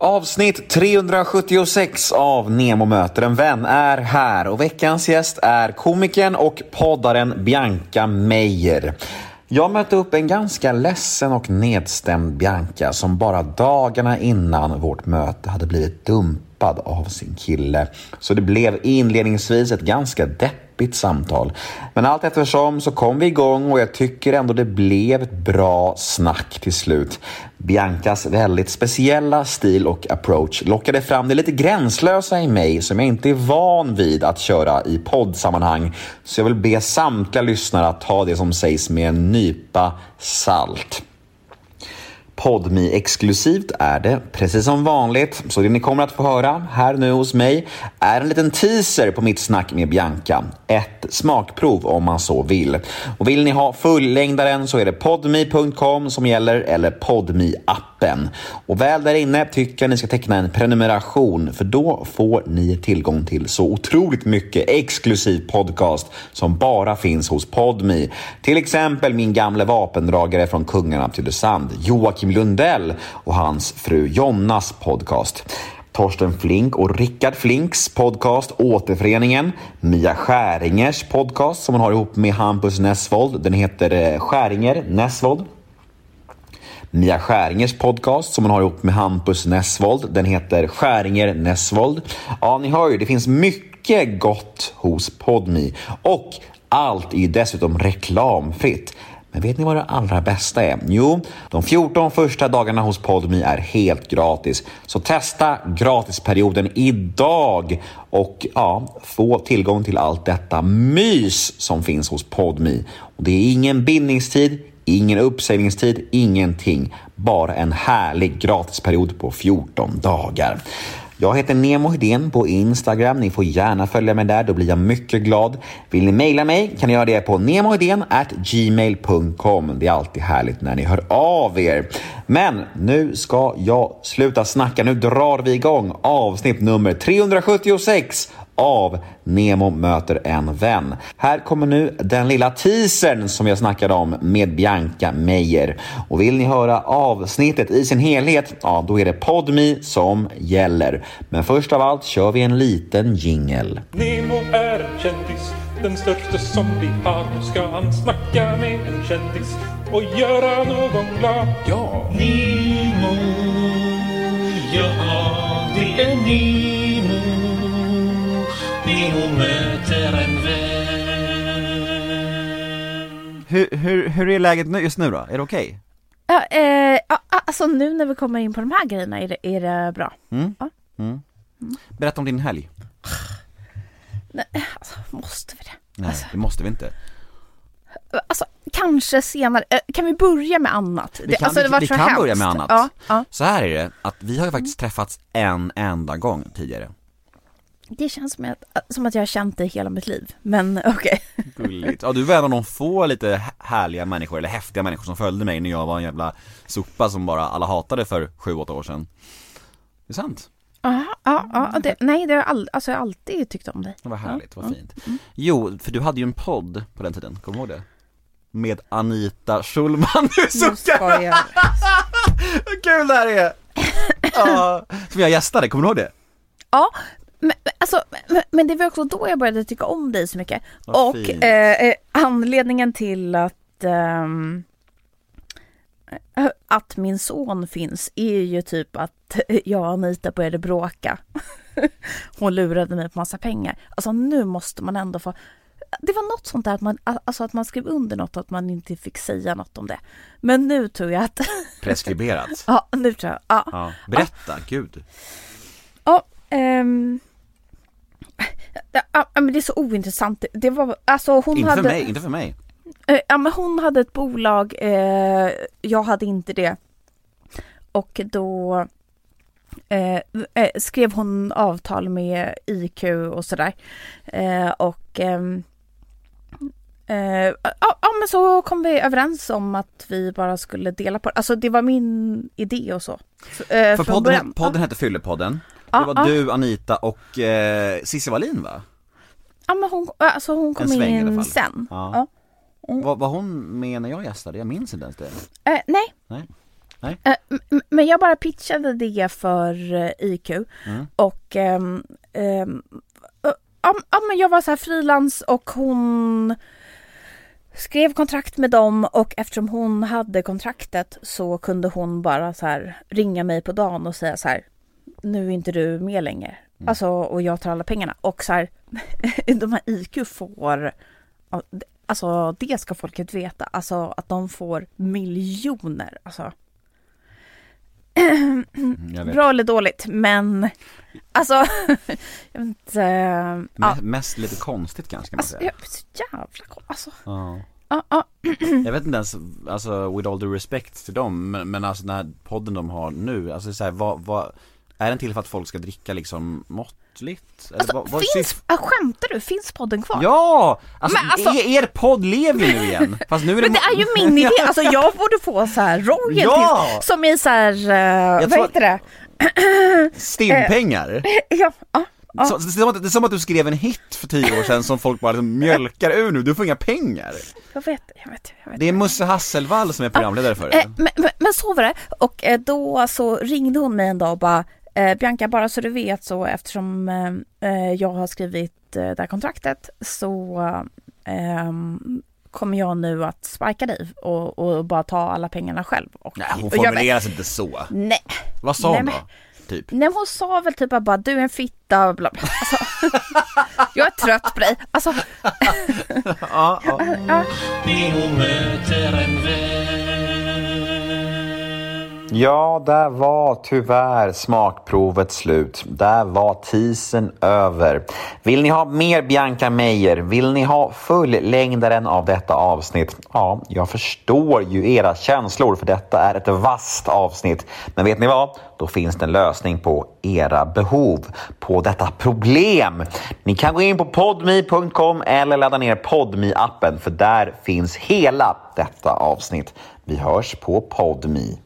Avsnitt 376 av Nemo möter en vän är här och veckans gäst är komikern och poddaren Bianca Meijer. Jag mötte upp en ganska ledsen och nedstämd Bianca som bara dagarna innan vårt möte hade blivit dumpad av sin kille. Så det blev inledningsvis ett ganska deppigt samtal. Men allt eftersom så kom vi igång och jag tycker ändå det blev ett bra snack till slut. Biancas väldigt speciella stil och approach lockade fram det lite gränslösa i mig som jag inte är van vid att köra i poddsammanhang. Så jag vill be samtliga lyssnare att ta det som sägs med en nypa salt podmi exklusivt är det, precis som vanligt. Så det ni kommer att få höra här nu hos mig är en liten teaser på mitt snack med Bianca. Ett smakprov om man så vill. Och vill ni ha fullängdaren så är det podmi.com som gäller eller podmi appen och väl där inne tycker jag ni ska teckna en prenumeration för då får ni tillgång till så otroligt mycket exklusiv podcast som bara finns hos Podmi. Till exempel min gamle vapendragare från Kungarna till Tylösand, Joakim Joakim Lundell och hans fru Jonnas podcast. Torsten Flink och Rickard Flinks podcast Återföreningen. Mia Skäringers podcast som hon har ihop med Hampus Nessvold. Den heter eh, Skäringer Nessvold. Mia Skäringers podcast som hon har ihop med Hampus Nessvold. Den heter Skäringer Nessvold. Ja, ni hör ju, det finns mycket gott hos Podmi och allt är ju dessutom reklamfritt. Men vet ni vad det allra bästa är? Jo, de 14 första dagarna hos Podmi är helt gratis. Så testa gratisperioden idag och ja, få tillgång till allt detta mys som finns hos Podmi. Och det är ingen bindningstid, ingen uppsägningstid, ingenting. Bara en härlig gratisperiod på 14 dagar. Jag heter Nemo Hedén på Instagram. Ni får gärna följa mig där, då blir jag mycket glad. Vill ni mejla mig kan ni göra det på gmail.com. Det är alltid härligt när ni hör av er. Men nu ska jag sluta snacka. Nu drar vi igång avsnitt nummer 376 av Nemo möter en vän. Här kommer nu den lilla teasern som jag snackade om med Bianca Meijer. Och vill ni höra avsnittet i sin helhet, ja då är det Podmi som gäller. Men först av allt kör vi en liten jingel. Nemo är en kändis, den största som vi har. Nu ska han snacka med en kändis och göra någon glad. Ja! Nemo, ja det är Nemo. Nemo möter en vän. Hur, hur, hur är läget nu, just nu då? Är det okej? Ja, eh, alltså nu när vi kommer in på de här grejerna är det, är det bra. Mm? Ja. Mm. Berätta om din helg. Nej, alltså, måste vi det? Nej, Alltså. det måste vi inte. Alltså, kanske senare. Eh, kan vi börja med annat? Vi kan, alltså, vi, var vi kan hemskt. börja med annat. Ja, ja. Så här är det, att vi har ju faktiskt träffats en enda gång tidigare. Det känns som att, som att jag har känt dig hela mitt liv. Men okej. Gulligt. Ja, du var en av de få lite hä- härliga människor, eller häftiga människor som följde mig när jag var en jävla sopa som bara alla hatade för sju, åtta år sedan. Det är sant. Ja, ja, nej, det har jag, all, alltså, jag har alltid tyckt om dig. Det var härligt, Ja. fint. Jo, för du hade ju en podd på den tiden, kommer du ihåg det? Med Anita Schulman, du suckar! Vad kul det här är! Ja, som jag gästade, kommer du ihåg det? Ja, men, alltså, men, det var också då jag började tycka om dig så mycket. Vad och eh, eh, anledningen till att ehm, eh, att min son finns är ju typ att jag och Anita började bråka. Hon lurade mig på massa pengar. Alltså nu måste man ändå få det var något sånt där att man, alltså att man skrev under något att man inte fick säga något om det. Men nu tror jag att, Preskriberat. ja nu tror jag, ja. Ja, berätta, gud. Ja, ehm, ja, men det är så ointressant. Det- var, alltså hon Inte hade, för mig, inte för mig. eh, ja men hon hade ett bolag, eh, jag hade inte det. Och då eh, eh, skrev hon avtal med IQ och sådär. Eh, och ehm, eh, ja, men så kom vi överens om att vi bara skulle dela på det. Alltså det var min idé och så. För podden, podden hette Fyllepodden. Det var ja. du, Anita och eh, Cissi Wallin va? Ja men hon, alltså hon kom sväng in sen. Ja. Ja. Var, var hon med när jag gästade? Jag minns inte ens det. Eh, nej. Nej. Eh, m- m- Men jag bara pitchade det för eh, IQ och ehm, ehm, eh, ja, men jag var så här frilans och hon skrev kontrakt med dem och eftersom hon hade kontraktet så kunde hon bara så här ringa mig på dagen och säga så här nu är inte du med längre. Alltså och jag tar alla pengarna och så här de här IQ får Alltså det ska folket veta, alltså att de får miljoner. Alltså Mm, bra eller dåligt men alltså jag vet inte. Ja, Me- Mest lite konstigt kanske kan man alltså, säga. jag, så jävla kon- alltså. Ja. Ja, ja. Jag vet inte ens, alltså with all due respect till dem, men, men alltså den här podden de har nu, alltså så här, vad, vad, är den till för att folk ska dricka liksom måttligt? Eller Alltså, vad, vad finns, syftet? ah, skämtar du? Finns podden kvar? Ja! Alltså, Men alltså- er, er podd lever ju nu igen, fast nu är det Men det är ju min idé, alltså jag borde få så här royalties Ja! som är så här, uh, vad tror- heter det? stimpengar! Ja, ja, ja. Så, det, är som att, du skrev en hit för tio år sedan som folk bara liksom mjölkar ur nu, du får inga pengar! jag vet, jag vet, jag vet. Det är Musse Hasselvall som är programledare för Eh, det. men, men, men så var det. Och eh, då så ringde hon mig en dag och bara eh, Bianca, bara så du vet så eftersom eh, eh, jag har skrivit eh, det här kontraktet så eh, kommer jag nu att sparka dig och, och bara ta alla pengarna själv. Och, Nej, hon sig inte så. Nej, Vad sa Nej, hon men- då? Typ. nej hon sa väl typ bara du är en fitta bla bla. Alltså, jag är trött på dig. Alltså, Ja, ja. Vän. Ja, där var tyvärr smakprovet slut. Där var tisen över. Vill ni ha mer Bianca Meijer? Vill ni ha fullängdaren av detta avsnitt? Ja, jag förstår ju era känslor för detta är ett vasst avsnitt. Men vet ni vad? Då finns det en lösning på era behov, på detta problem. Ni kan gå in på podmi.com eller ladda ner podmi appen för där finns hela detta avsnitt. Vi hörs på podmi.